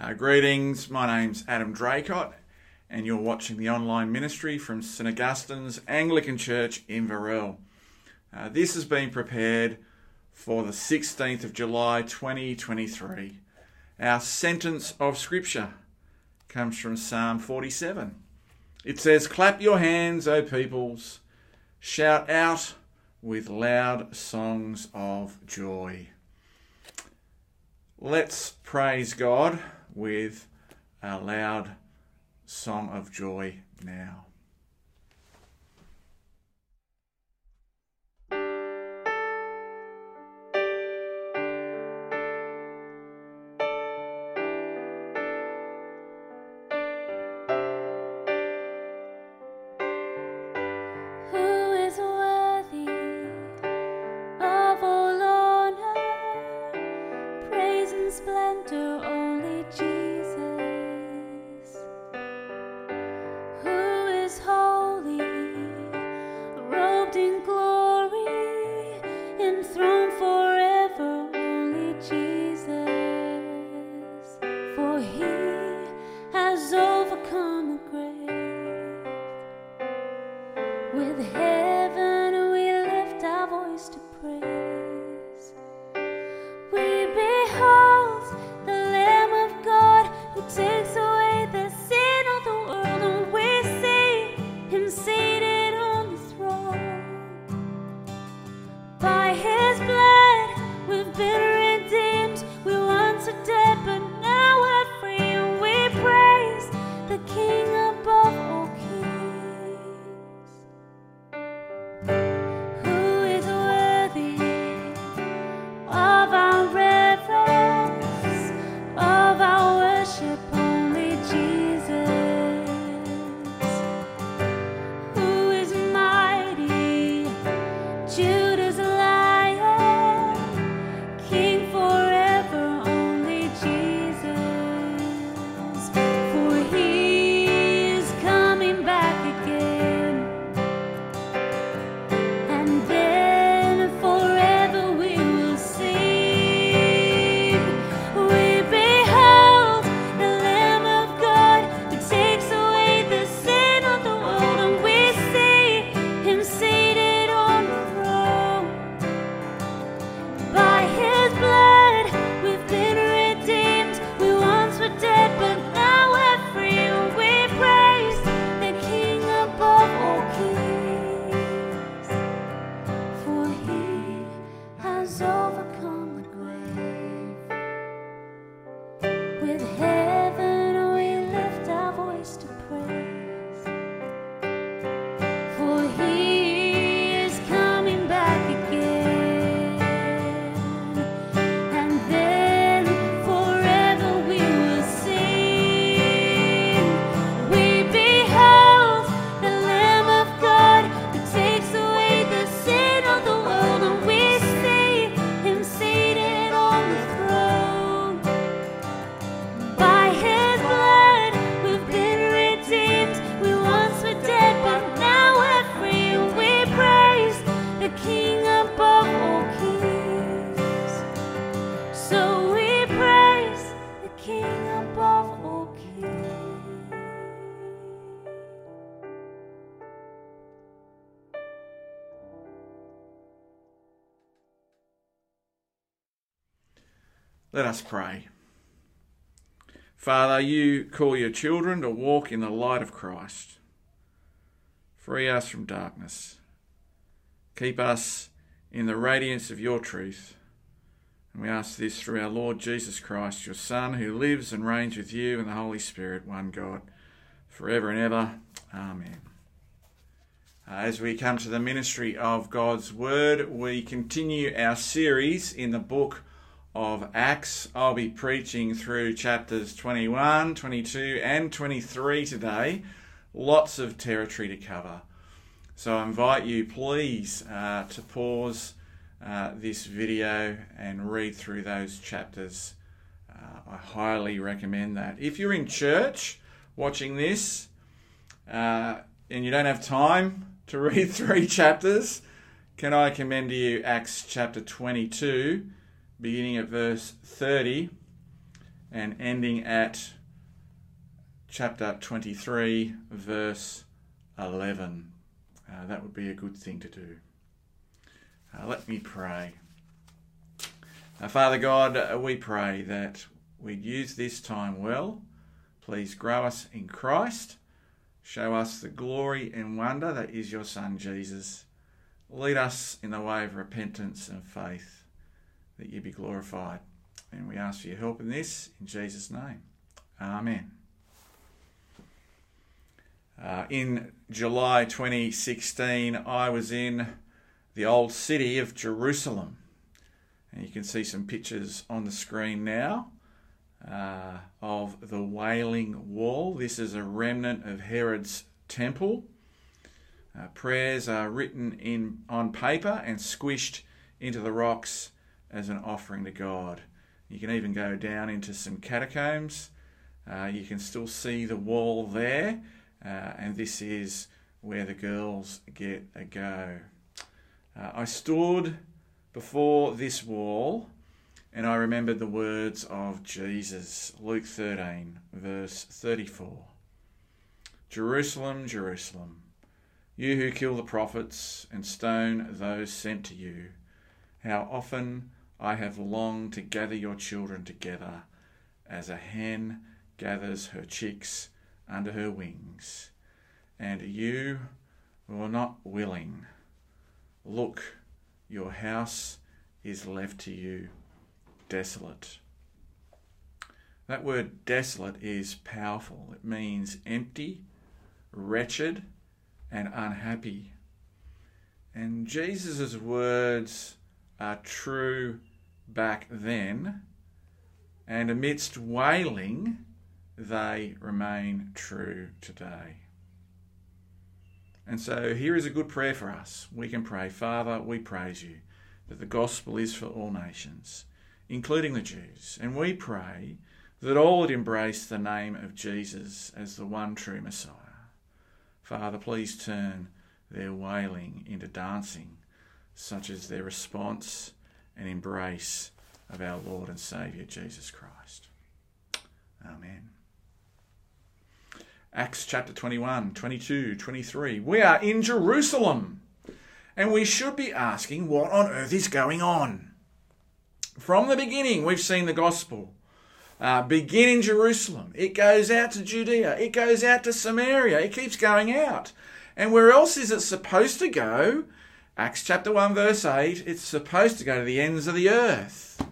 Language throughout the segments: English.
Uh, greetings, my name's Adam Draycott, and you're watching the online ministry from St Augustine's Anglican Church in Verrell. Uh, this has been prepared for the 16th of July 2023. Our sentence of Scripture comes from Psalm 47. It says, Clap your hands, O peoples, shout out with loud songs of joy. Let's praise God with a loud song of joy now. Robed in Let us pray. Father, you call your children to walk in the light of Christ. Free us from darkness. Keep us in the radiance of your truth. And we ask this through our Lord Jesus Christ, your Son, who lives and reigns with you and the Holy Spirit, one God, forever and ever. Amen. Uh, As we come to the ministry of God's Word, we continue our series in the book of Acts. I'll be preaching through chapters 21, 22, and 23 today. Lots of territory to cover. So I invite you, please, uh, to pause uh, this video and read through those chapters. Uh, I highly recommend that. If you're in church watching this uh, and you don't have time to read three chapters, can I commend to you Acts chapter 22, beginning at verse 30, and ending at chapter 23, verse 11. Uh, that would be a good thing to do. Uh, let me pray. Uh, Father God, uh, we pray that we'd use this time well. Please grow us in Christ. Show us the glory and wonder that is your Son, Jesus. Lead us in the way of repentance and faith, that you be glorified. And we ask for your help in this, in Jesus' name. Amen. Uh, in July 2016, I was in the old city of Jerusalem. And you can see some pictures on the screen now uh, of the Wailing Wall. This is a remnant of Herod's temple. Uh, prayers are written in on paper and squished into the rocks as an offering to God. You can even go down into some catacombs. Uh, you can still see the wall there, uh, and this is where the girls get a go. Uh, I stood before this wall and I remembered the words of Jesus, Luke 13, verse 34. Jerusalem, Jerusalem, you who kill the prophets and stone those sent to you, how often I have longed to gather your children together as a hen gathers her chicks under her wings, and you were not willing. Look, your house is left to you desolate. That word desolate is powerful. It means empty, wretched, and unhappy. And Jesus' words are true back then, and amidst wailing, they remain true today. And so here is a good prayer for us. We can pray, Father, we praise you that the gospel is for all nations, including the Jews. And we pray that all would embrace the name of Jesus as the one true Messiah. Father, please turn their wailing into dancing, such as their response and embrace of our Lord and Saviour Jesus Christ. Amen. Acts chapter 21, 22, 23. We are in Jerusalem and we should be asking what on earth is going on. From the beginning, we've seen the gospel uh, begin in Jerusalem. It goes out to Judea. It goes out to Samaria. It keeps going out. And where else is it supposed to go? Acts chapter 1, verse 8. It's supposed to go to the ends of the earth.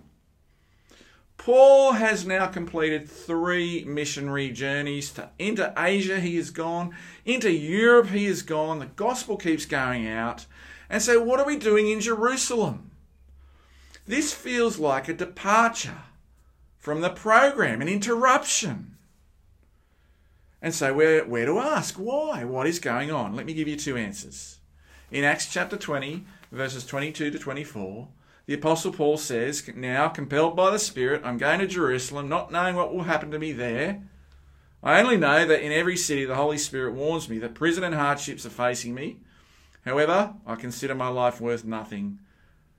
Paul has now completed three missionary journeys. To, into Asia, he has gone. Into Europe, he has gone. The gospel keeps going out. And so, what are we doing in Jerusalem? This feels like a departure from the program, an interruption. And so, we're, where to ask? Why? What is going on? Let me give you two answers. In Acts chapter 20, verses 22 to 24, the Apostle Paul says, Now, compelled by the Spirit, I'm going to Jerusalem, not knowing what will happen to me there. I only know that in every city the Holy Spirit warns me that prison and hardships are facing me. However, I consider my life worth nothing.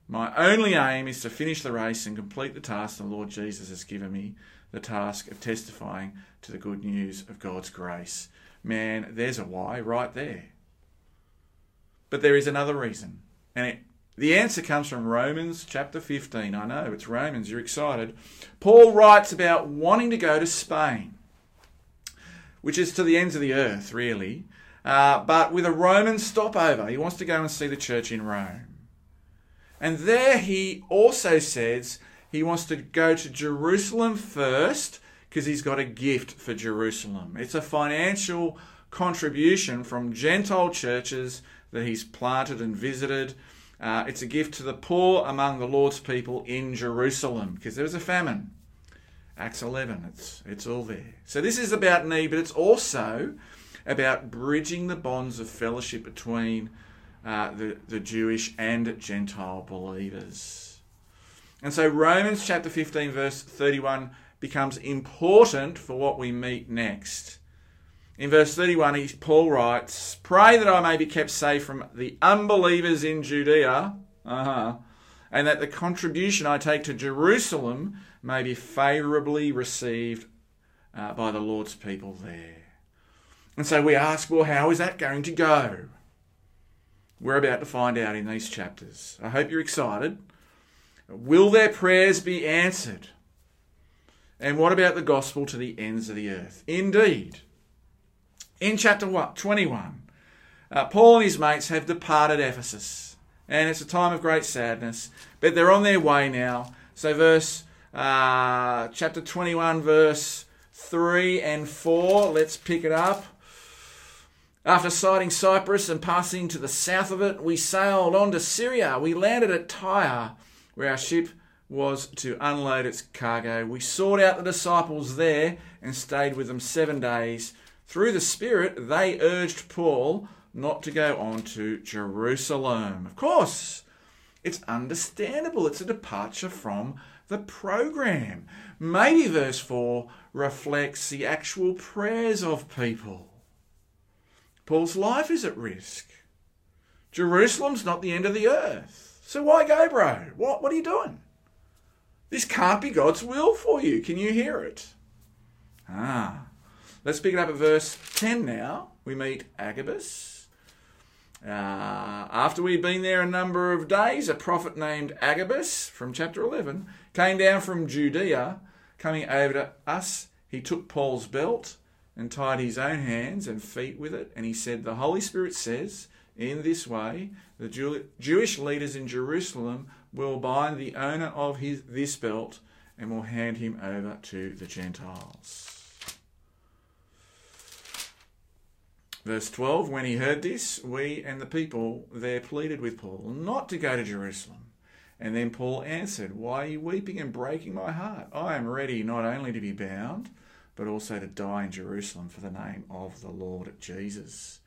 My only aim is to finish the race and complete the task the Lord Jesus has given me the task of testifying to the good news of God's grace. Man, there's a why right there. But there is another reason, and it the answer comes from Romans chapter 15. I know, it's Romans, you're excited. Paul writes about wanting to go to Spain, which is to the ends of the earth, really, uh, but with a Roman stopover. He wants to go and see the church in Rome. And there he also says he wants to go to Jerusalem first because he's got a gift for Jerusalem. It's a financial contribution from Gentile churches that he's planted and visited. Uh, it's a gift to the poor among the Lord's people in Jerusalem because there was a famine. Acts 11, it's, it's all there. So this is about need, but it's also about bridging the bonds of fellowship between uh, the, the Jewish and Gentile believers. And so Romans chapter 15, verse 31 becomes important for what we meet next. In verse 31, he, Paul writes, Pray that I may be kept safe from the unbelievers in Judea uh-huh, and that the contribution I take to Jerusalem may be favourably received uh, by the Lord's people there. And so we ask, well, how is that going to go? We're about to find out in these chapters. I hope you're excited. Will their prayers be answered? And what about the gospel to the ends of the earth? Indeed. In chapter 21, uh, Paul and his mates have departed Ephesus, and it's a time of great sadness, but they're on their way now. So, verse uh, chapter 21, verse 3 and 4, let's pick it up. After sighting Cyprus and passing to the south of it, we sailed on to Syria. We landed at Tyre, where our ship was to unload its cargo. We sought out the disciples there and stayed with them seven days. Through the Spirit, they urged Paul not to go on to Jerusalem. Of course, it's understandable. It's a departure from the program. Maybe verse 4 reflects the actual prayers of people. Paul's life is at risk. Jerusalem's not the end of the earth. So why go, bro? What, what are you doing? This can't be God's will for you. Can you hear it? Ah. Let's pick it up at verse 10 now. We meet Agabus. Uh, after we'd been there a number of days, a prophet named Agabus from chapter 11 came down from Judea, coming over to us. He took Paul's belt and tied his own hands and feet with it. And he said, The Holy Spirit says, in this way, the Jew- Jewish leaders in Jerusalem will bind the owner of his, this belt and will hand him over to the Gentiles. Verse 12 When he heard this, we and the people there pleaded with Paul not to go to Jerusalem. And then Paul answered, Why are you weeping and breaking my heart? I am ready not only to be bound, but also to die in Jerusalem for the name of the Lord Jesus.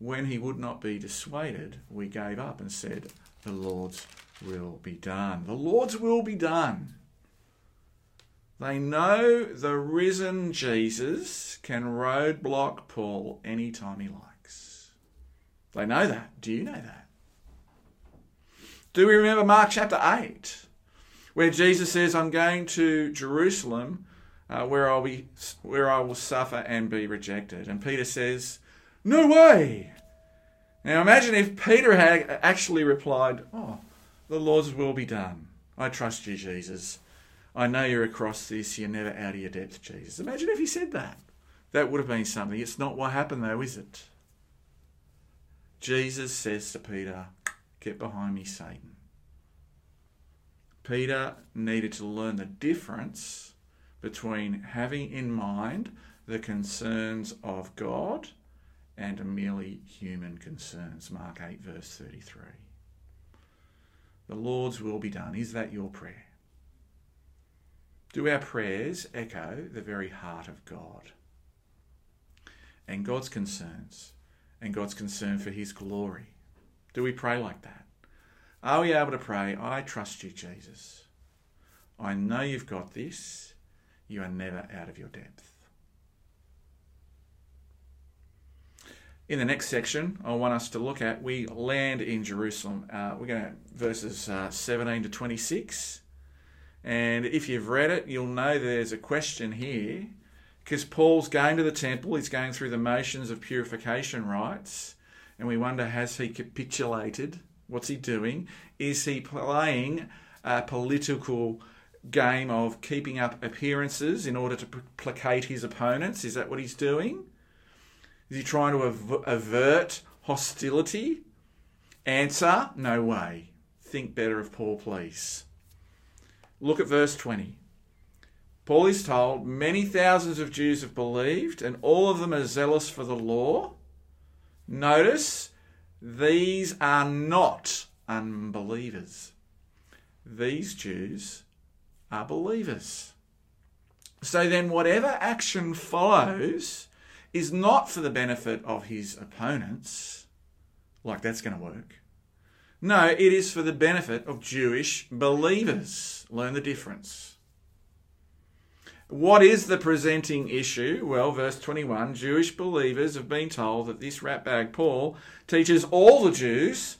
When he would not be dissuaded, we gave up and said, The Lord's will be done. The Lord's will be done. They know the risen Jesus can roadblock Paul anytime he likes. They know that. Do you know that? Do we remember Mark chapter 8, where Jesus says, I'm going to Jerusalem uh, where, I'll be, where I will suffer and be rejected? And Peter says, No way! Now imagine if Peter had actually replied, Oh, the Lord's will be done. I trust you, Jesus. I know you're across this, you're never out of your depth, Jesus. Imagine if he said that. That would have been something. It's not what happened, though, is it? Jesus says to Peter, Get behind me, Satan. Peter needed to learn the difference between having in mind the concerns of God and merely human concerns. Mark 8, verse 33. The Lord's will be done. Is that your prayer? Do our prayers echo the very heart of God and God's concerns and God's concern for His glory? Do we pray like that? Are we able to pray, I trust you, Jesus? I know you've got this. You are never out of your depth. In the next section, I want us to look at we land in Jerusalem. Uh, we're going to verses uh, 17 to 26. And if you've read it, you'll know there's a question here because Paul's going to the temple, he's going through the motions of purification rites, and we wonder has he capitulated? What's he doing? Is he playing a political game of keeping up appearances in order to placate his opponents? Is that what he's doing? Is he trying to avert hostility? Answer no way. Think better of Paul, please. Look at verse 20. Paul is told many thousands of Jews have believed, and all of them are zealous for the law. Notice, these are not unbelievers. These Jews are believers. So then, whatever action follows is not for the benefit of his opponents, like that's going to work. No, it is for the benefit of Jewish believers. Learn the difference. What is the presenting issue? Well, verse 21 Jewish believers have been told that this ratbag Paul teaches all the Jews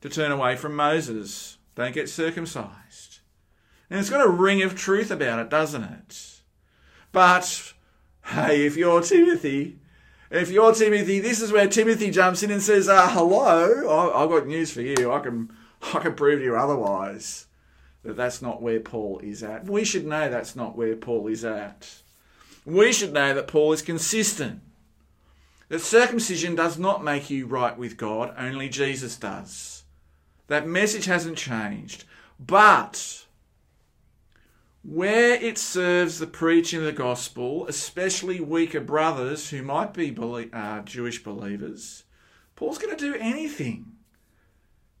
to turn away from Moses. don't get circumcised. And it's got a ring of truth about it, doesn't it? But hey, if you're Timothy, if you're Timothy, this is where Timothy jumps in and says, uh, hello, I, I've got news for you. I can, I can prove to you otherwise that that's not where Paul is at. We should know that's not where Paul is at. We should know that Paul is consistent. That circumcision does not make you right with God, only Jesus does. That message hasn't changed. But where it serves the preaching of the gospel, especially weaker brothers who might be uh, Jewish believers, Paul's going to do anything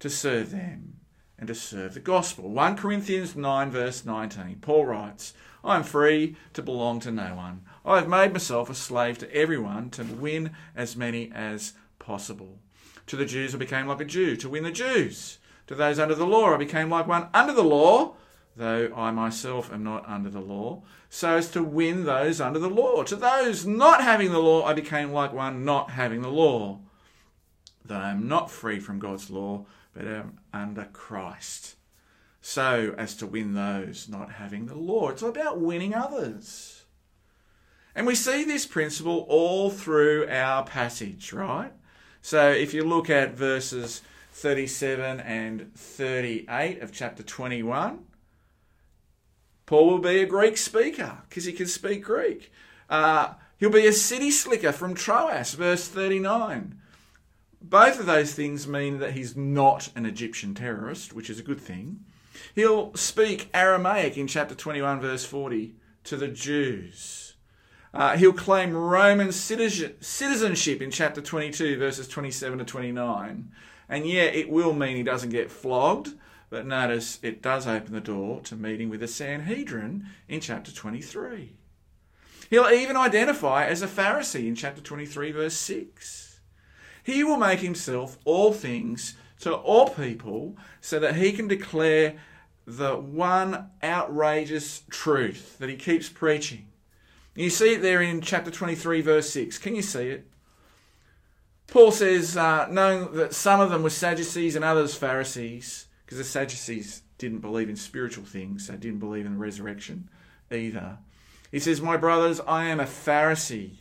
to serve them and to serve the gospel. 1 Corinthians 9, verse 19, Paul writes, I am free to belong to no one. I have made myself a slave to everyone to win as many as possible. To the Jews, I became like a Jew to win the Jews. To those under the law, I became like one under the law, though I myself am not under the law, so as to win those under the law. To those not having the law, I became like one not having the law, though I am not free from God's law, but am under Christ, so as to win those not having the law. It's about winning others. And we see this principle all through our passage, right? So if you look at verses 37 and 38 of chapter 21, Paul will be a Greek speaker because he can speak Greek. Uh, he'll be a city slicker from Tarsus, verse 39. Both of those things mean that he's not an Egyptian terrorist, which is a good thing. He'll speak Aramaic in chapter 21, verse 40, to the Jews. Uh, he'll claim Roman citizenship in chapter 22, verses 27 to 29. And yeah, it will mean he doesn't get flogged, but notice it does open the door to meeting with the Sanhedrin in chapter 23. He'll even identify as a Pharisee in chapter 23, verse 6. He will make himself all things to all people so that he can declare the one outrageous truth that he keeps preaching. You see it there in chapter 23, verse 6. Can you see it? Paul says, uh, knowing that some of them were Sadducees and others Pharisees, because the Sadducees didn't believe in spiritual things, they didn't believe in the resurrection either. He says, My brothers, I am a Pharisee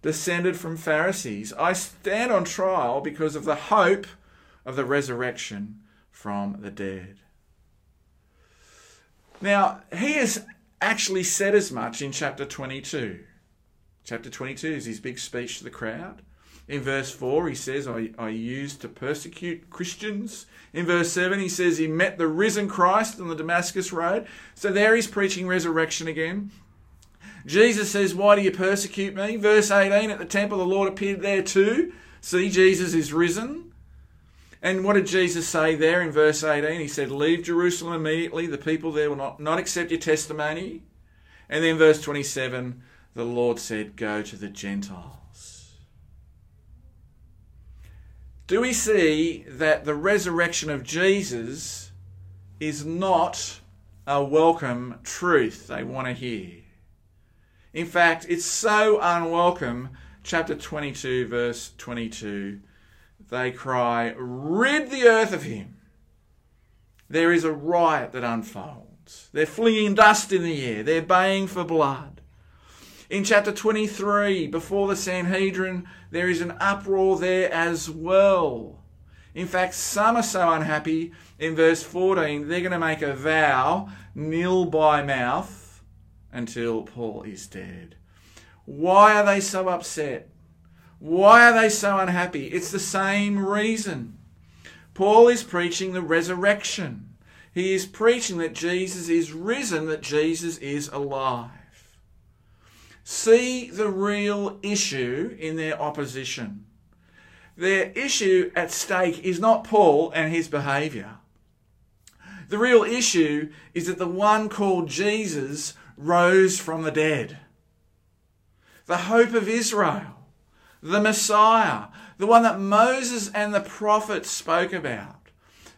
descended from Pharisees. I stand on trial because of the hope of the resurrection from the dead. Now, he has actually said as much in chapter 22. Chapter 22 is his big speech to the crowd. In verse 4, he says, I, I used to persecute Christians. In verse 7, he says he met the risen Christ on the Damascus Road. So there he's preaching resurrection again. Jesus says, Why do you persecute me? Verse 18, at the temple, the Lord appeared there too. See, Jesus is risen. And what did Jesus say there in verse 18? He said, Leave Jerusalem immediately. The people there will not, not accept your testimony. And then verse 27, the Lord said, Go to the Gentiles. Do we see that the resurrection of Jesus is not a welcome truth they want to hear? In fact, it's so unwelcome. Chapter 22, verse 22 they cry, Rid the earth of him. There is a riot that unfolds. They're flinging dust in the air, they're baying for blood. In chapter 23, before the Sanhedrin, there is an uproar there as well. In fact, some are so unhappy, in verse 14, they're going to make a vow, nil by mouth, until Paul is dead. Why are they so upset? Why are they so unhappy? It's the same reason. Paul is preaching the resurrection. He is preaching that Jesus is risen, that Jesus is alive. See the real issue in their opposition. Their issue at stake is not Paul and his behaviour. The real issue is that the one called Jesus rose from the dead. The hope of Israel, the Messiah, the one that Moses and the prophets spoke about,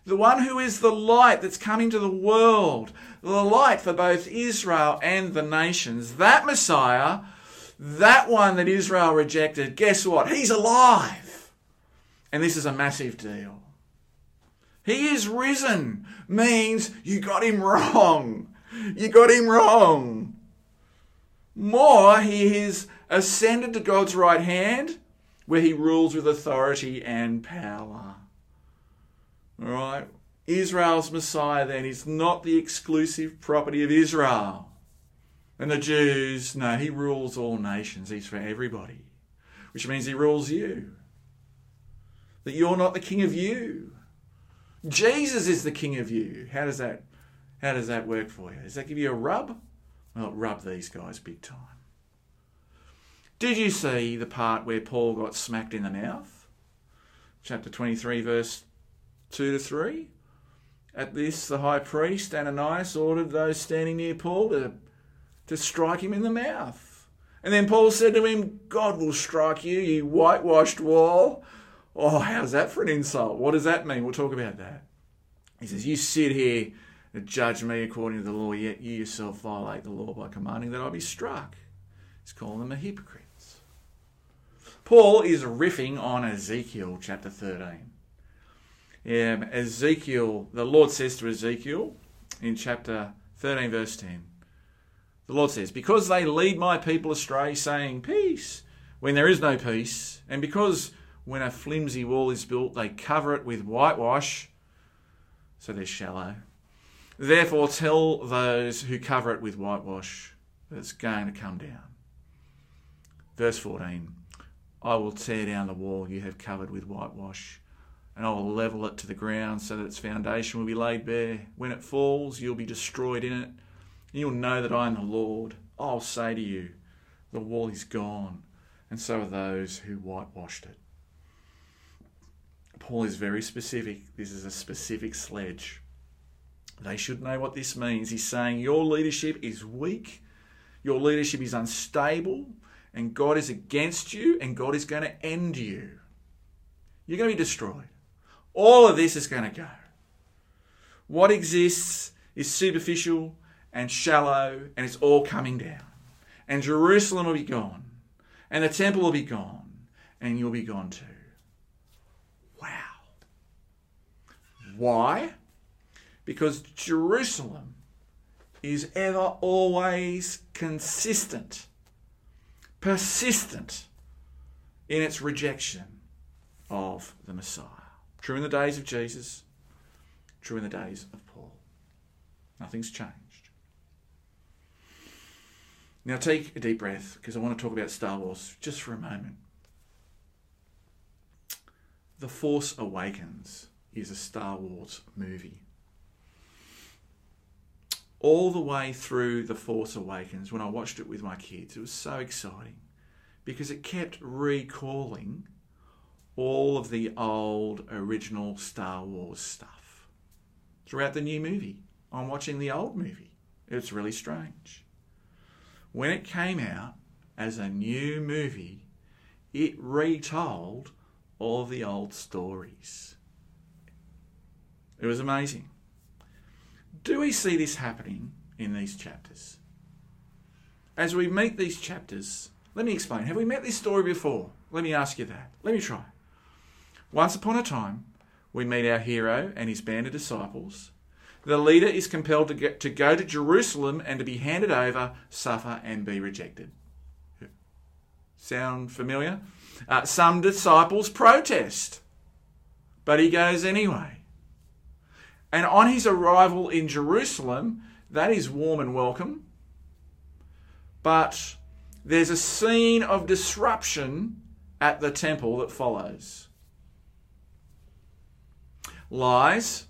the one who is the light that's coming to the world, the light for both Israel and the nations. That Messiah, that one that Israel rejected, guess what? He's alive. And this is a massive deal. He is risen means you got him wrong. You got him wrong. More, he is ascended to God's right hand where he rules with authority and power. All right? Israel's Messiah then is not the exclusive property of Israel. And the Jews, no, he rules all nations. He's for everybody, which means he rules you. That you're not the king of you. Jesus is the king of you. How does that how does that work for you? Does that give you a rub? Well, rub these guys big time. Did you see the part where Paul got smacked in the mouth? Chapter 23, verse 2 to 3. At this, the high priest, Ananias, ordered those standing near Paul to, to strike him in the mouth. And then Paul said to him, God will strike you, you whitewashed wall. Oh, how's that for an insult? What does that mean? We'll talk about that. He says, You sit here and judge me according to the law, yet you yourself violate the law by commanding that I be struck. He's calling them a hypocrites. Paul is riffing on Ezekiel chapter 13. Um, Ezekiel, the Lord says to Ezekiel in chapter 13, verse 10, the Lord says, Because they lead my people astray, saying, Peace, when there is no peace, and because when a flimsy wall is built, they cover it with whitewash, so they're shallow. Therefore, tell those who cover it with whitewash that it's going to come down. Verse 14 I will tear down the wall you have covered with whitewash, and I will level it to the ground so that its foundation will be laid bare. When it falls, you'll be destroyed in it, and you'll know that I am the Lord. I'll say to you, The wall is gone, and so are those who whitewashed it. Paul is very specific. This is a specific sledge. They should know what this means. He's saying your leadership is weak, your leadership is unstable, and God is against you, and God is going to end you. You're going to be destroyed. All of this is going to go. What exists is superficial and shallow, and it's all coming down. And Jerusalem will be gone, and the temple will be gone, and you'll be gone too. Wow. Why? Because Jerusalem is ever always consistent, persistent in its rejection of the Messiah. True in the days of Jesus, true in the days of Paul. Nothing's changed. Now take a deep breath because I want to talk about Star Wars just for a moment. The Force Awakens is a Star Wars movie. All the way through The Force Awakens, when I watched it with my kids, it was so exciting because it kept recalling all of the old original Star Wars stuff throughout the new movie. I'm watching the old movie. It's really strange. When it came out as a new movie, it retold all the old stories. It was amazing. Do we see this happening in these chapters? As we meet these chapters, let me explain. Have we met this story before? Let me ask you that. Let me try. Once upon a time, we meet our hero and his band of disciples. The leader is compelled to, get, to go to Jerusalem and to be handed over, suffer, and be rejected. Sound familiar? Uh, some disciples protest, but he goes anyway. And on his arrival in Jerusalem, that is warm and welcome. But there's a scene of disruption at the temple that follows. Lies,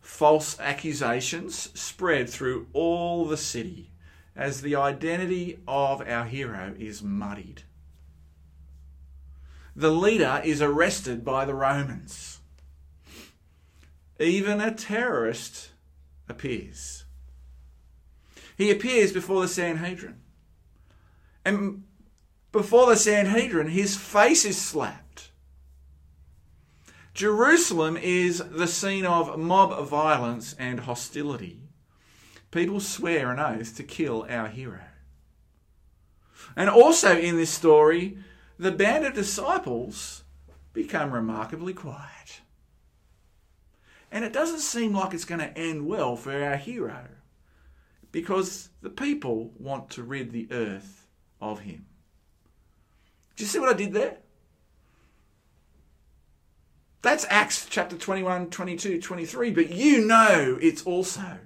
false accusations spread through all the city as the identity of our hero is muddied. The leader is arrested by the Romans. Even a terrorist appears. He appears before the Sanhedrin. And before the Sanhedrin, his face is slapped. Jerusalem is the scene of mob violence and hostility. People swear an oath to kill our hero. And also in this story, the band of disciples become remarkably quiet. And it doesn't seem like it's going to end well for our hero because the people want to rid the earth of him. Do you see what I did there? That's Acts chapter 21, 22, 23, but you know it's also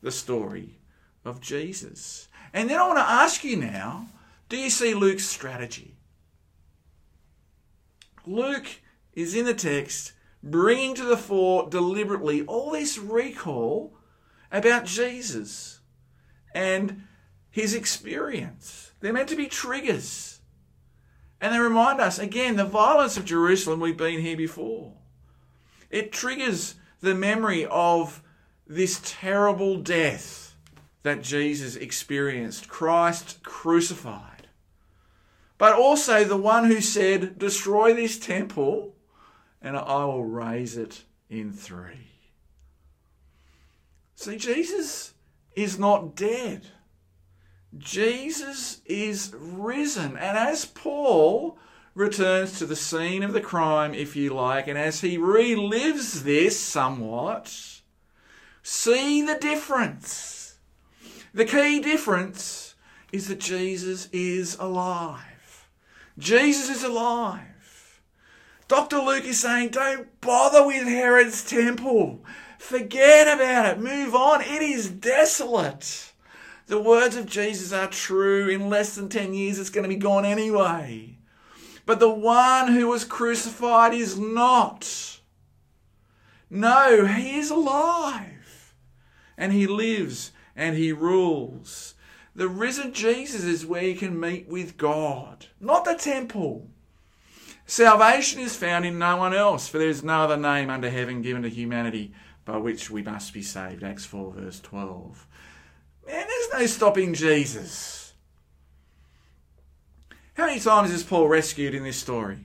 the story of Jesus. And then I want to ask you now do you see Luke's strategy? Luke is in the text bringing to the fore deliberately all this recall about Jesus and his experience. They're meant to be triggers. And they remind us again the violence of Jerusalem, we've been here before. It triggers the memory of this terrible death that Jesus experienced, Christ crucified. But also the one who said, Destroy this temple and I will raise it in three. See, Jesus is not dead. Jesus is risen. And as Paul returns to the scene of the crime, if you like, and as he relives this somewhat, see the difference. The key difference is that Jesus is alive. Jesus is alive. Dr. Luke is saying, don't bother with Herod's temple. Forget about it. Move on. It is desolate. The words of Jesus are true. In less than 10 years, it's going to be gone anyway. But the one who was crucified is not. No, he is alive. And he lives and he rules. The risen Jesus is where you can meet with God, not the temple. Salvation is found in no one else, for there is no other name under heaven given to humanity by which we must be saved. Acts 4, verse 12. Man, there's no stopping Jesus. How many times is Paul rescued in this story?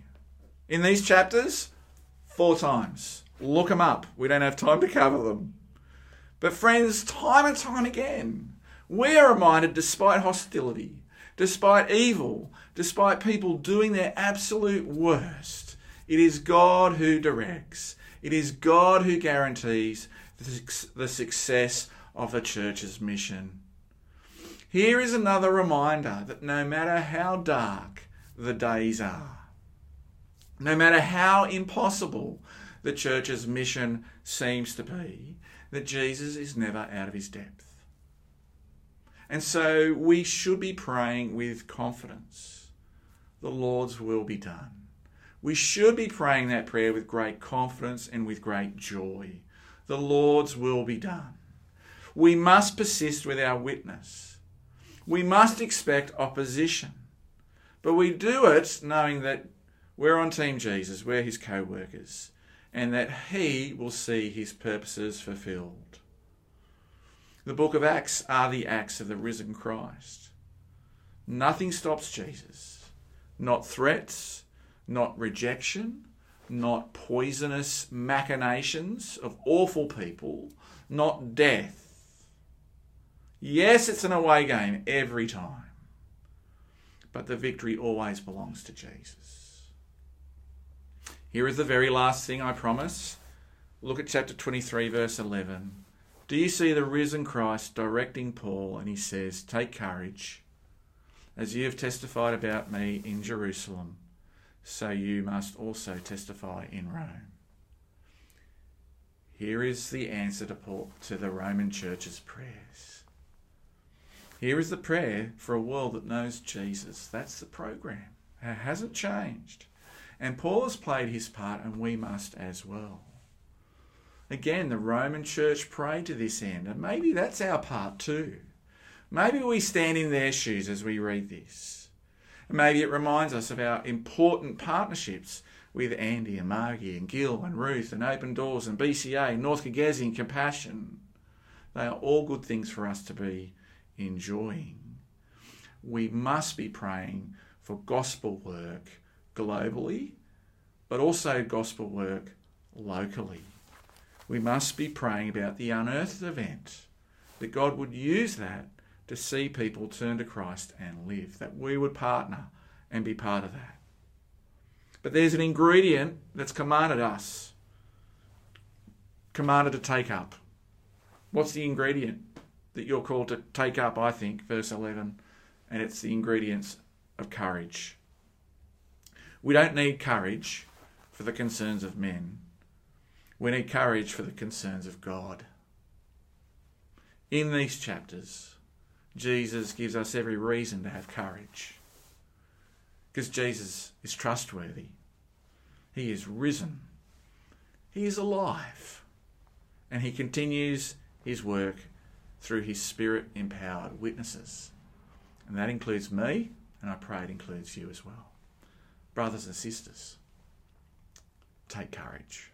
In these chapters? Four times. Look them up. We don't have time to cover them. But, friends, time and time again, we are reminded despite hostility, despite evil, despite people doing their absolute worst, it is God who directs. It is God who guarantees the success of the church's mission. Here is another reminder that no matter how dark the days are, no matter how impossible the church's mission seems to be, that Jesus is never out of his depth. And so we should be praying with confidence. The Lord's will be done. We should be praying that prayer with great confidence and with great joy. The Lord's will be done. We must persist with our witness. We must expect opposition. But we do it knowing that we're on Team Jesus, we're his co workers, and that he will see his purposes fulfilled. The book of Acts are the acts of the risen Christ. Nothing stops Jesus. Not threats, not rejection, not poisonous machinations of awful people, not death. Yes, it's an away game every time, but the victory always belongs to Jesus. Here is the very last thing I promise. Look at chapter 23, verse 11. Do you see the risen Christ directing Paul? And he says, Take courage. As you have testified about me in Jerusalem, so you must also testify in Rome. Here is the answer to, Paul, to the Roman Church's prayers. Here is the prayer for a world that knows Jesus. That's the program. It hasn't changed. And Paul has played his part, and we must as well. Again, the Roman church prayed to this end, and maybe that's our part too. Maybe we stand in their shoes as we read this. maybe it reminds us of our important partnerships with Andy and Margie and Gil and Ruth and Open Doors and BCA, North Kigezi and Compassion. They are all good things for us to be enjoying. We must be praying for gospel work globally, but also gospel work locally we must be praying about the unearthed event, that God would use that to see people turn to Christ and live, that we would partner and be part of that. But there's an ingredient that's commanded us commanded to take up? What's the ingredient that you're called to take up? I think, verse 11, and it's the ingredients of courage. We don't need courage for the concerns of men, we need courage for the concerns of God. In these chapters, Jesus gives us every reason to have courage because Jesus is trustworthy. He is risen. He is alive. And he continues his work through his spirit empowered witnesses. And that includes me, and I pray it includes you as well. Brothers and sisters, take courage.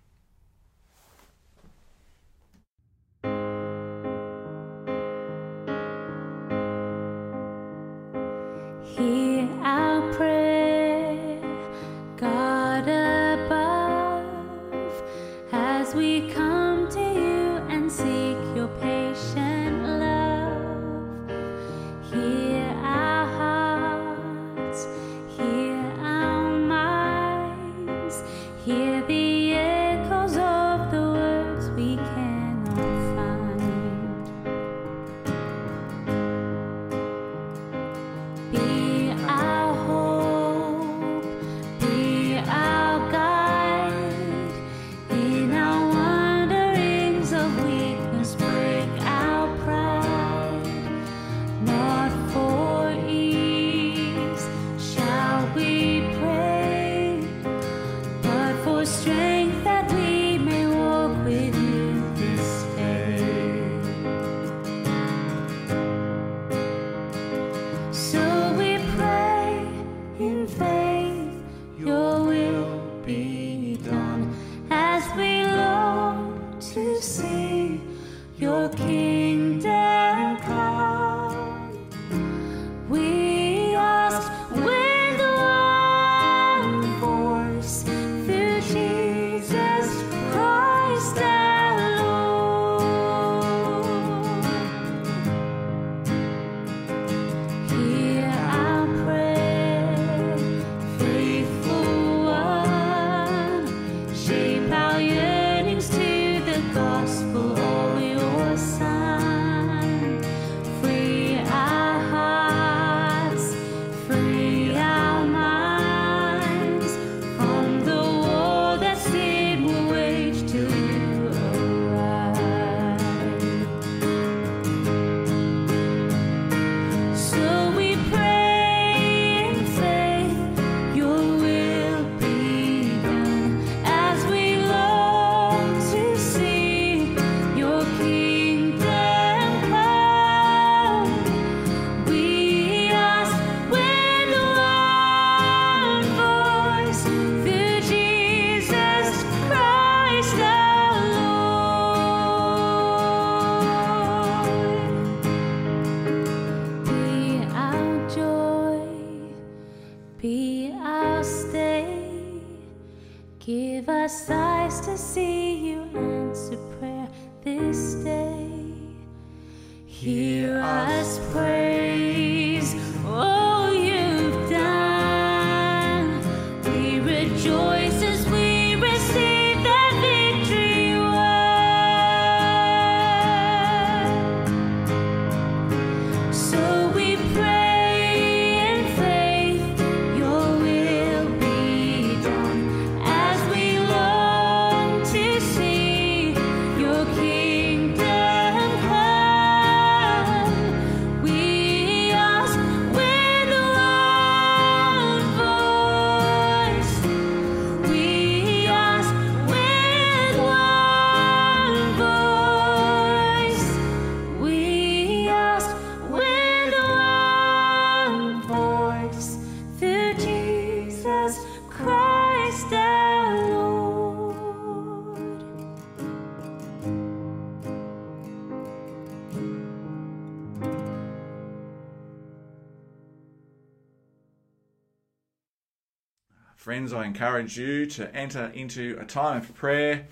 Friends, I encourage you to enter into a time of prayer.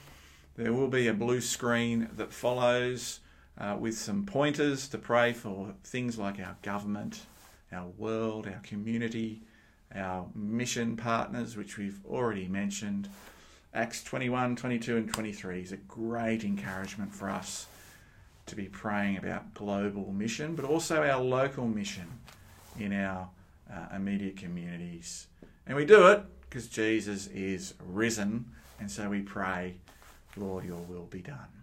There will be a blue screen that follows uh, with some pointers to pray for things like our government, our world, our community, our mission partners, which we've already mentioned. Acts 21, 22, and 23 is a great encouragement for us to be praying about global mission, but also our local mission in our uh, immediate communities. And we do it because Jesus is risen. And so we pray, Lord, your will be done.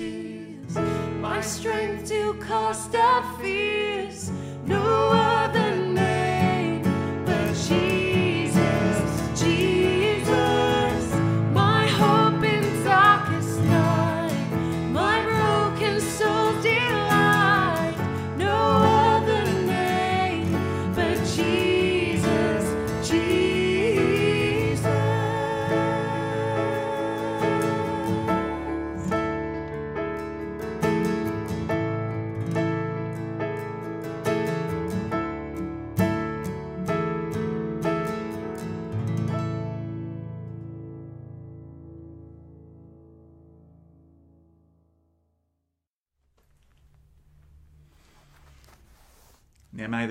tears, my strength to cast out fear.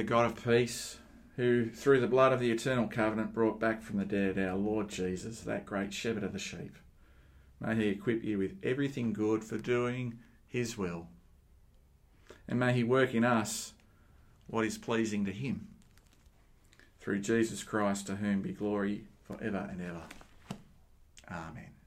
God of peace, who through the blood of the eternal covenant brought back from the dead our Lord Jesus, that great shepherd of the sheep, may he equip you with everything good for doing his will. And may he work in us what is pleasing to him. Through Jesus Christ, to whom be glory for ever and ever. Amen.